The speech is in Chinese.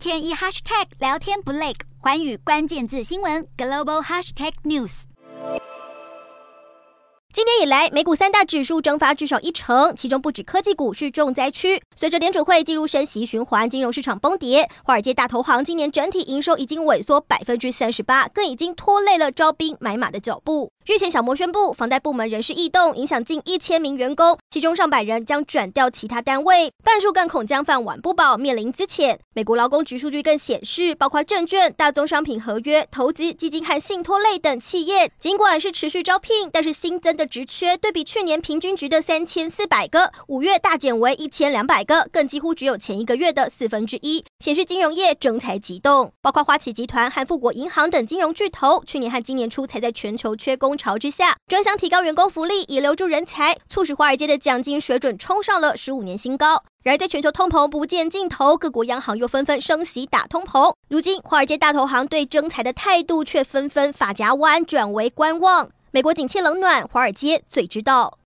天一 hashtag 聊天不累，寰宇关键字新闻 global hashtag news。今年以来，美股三大指数蒸发至少一成，其中不止科技股是重灾区。随着联储会进入升息循环，金融市场崩跌，华尔街大投行今年整体营收已经萎缩百分之三十八，更已经拖累了招兵买马的脚步。日前，小摩宣布，房贷部门人事异动，影响近一千名员工，其中上百人将转调其他单位，半数更恐将饭碗不保，面临资遣。美国劳工局数据更显示，包括证券、大宗商品合约、投资基金和信托类等企业，尽管是持续招聘，但是新增的职缺对比去年平均值的三千四百个，五月大减为一千两百个，更几乎只有前一个月的四分之一，显示金融业征才急冻。包括花旗集团和富国银行等金融巨头，去年和今年初才在全球缺工潮之下，争相提高员工福利以留住人才，促使华尔街的奖金水准冲上了十五年新高。然而，在全球通膨不见尽头，各国央行又纷纷升息打通膨，如今华尔街大投行对征财的态度却纷纷发夹弯转为观望。美国景气冷暖，华尔街最知道。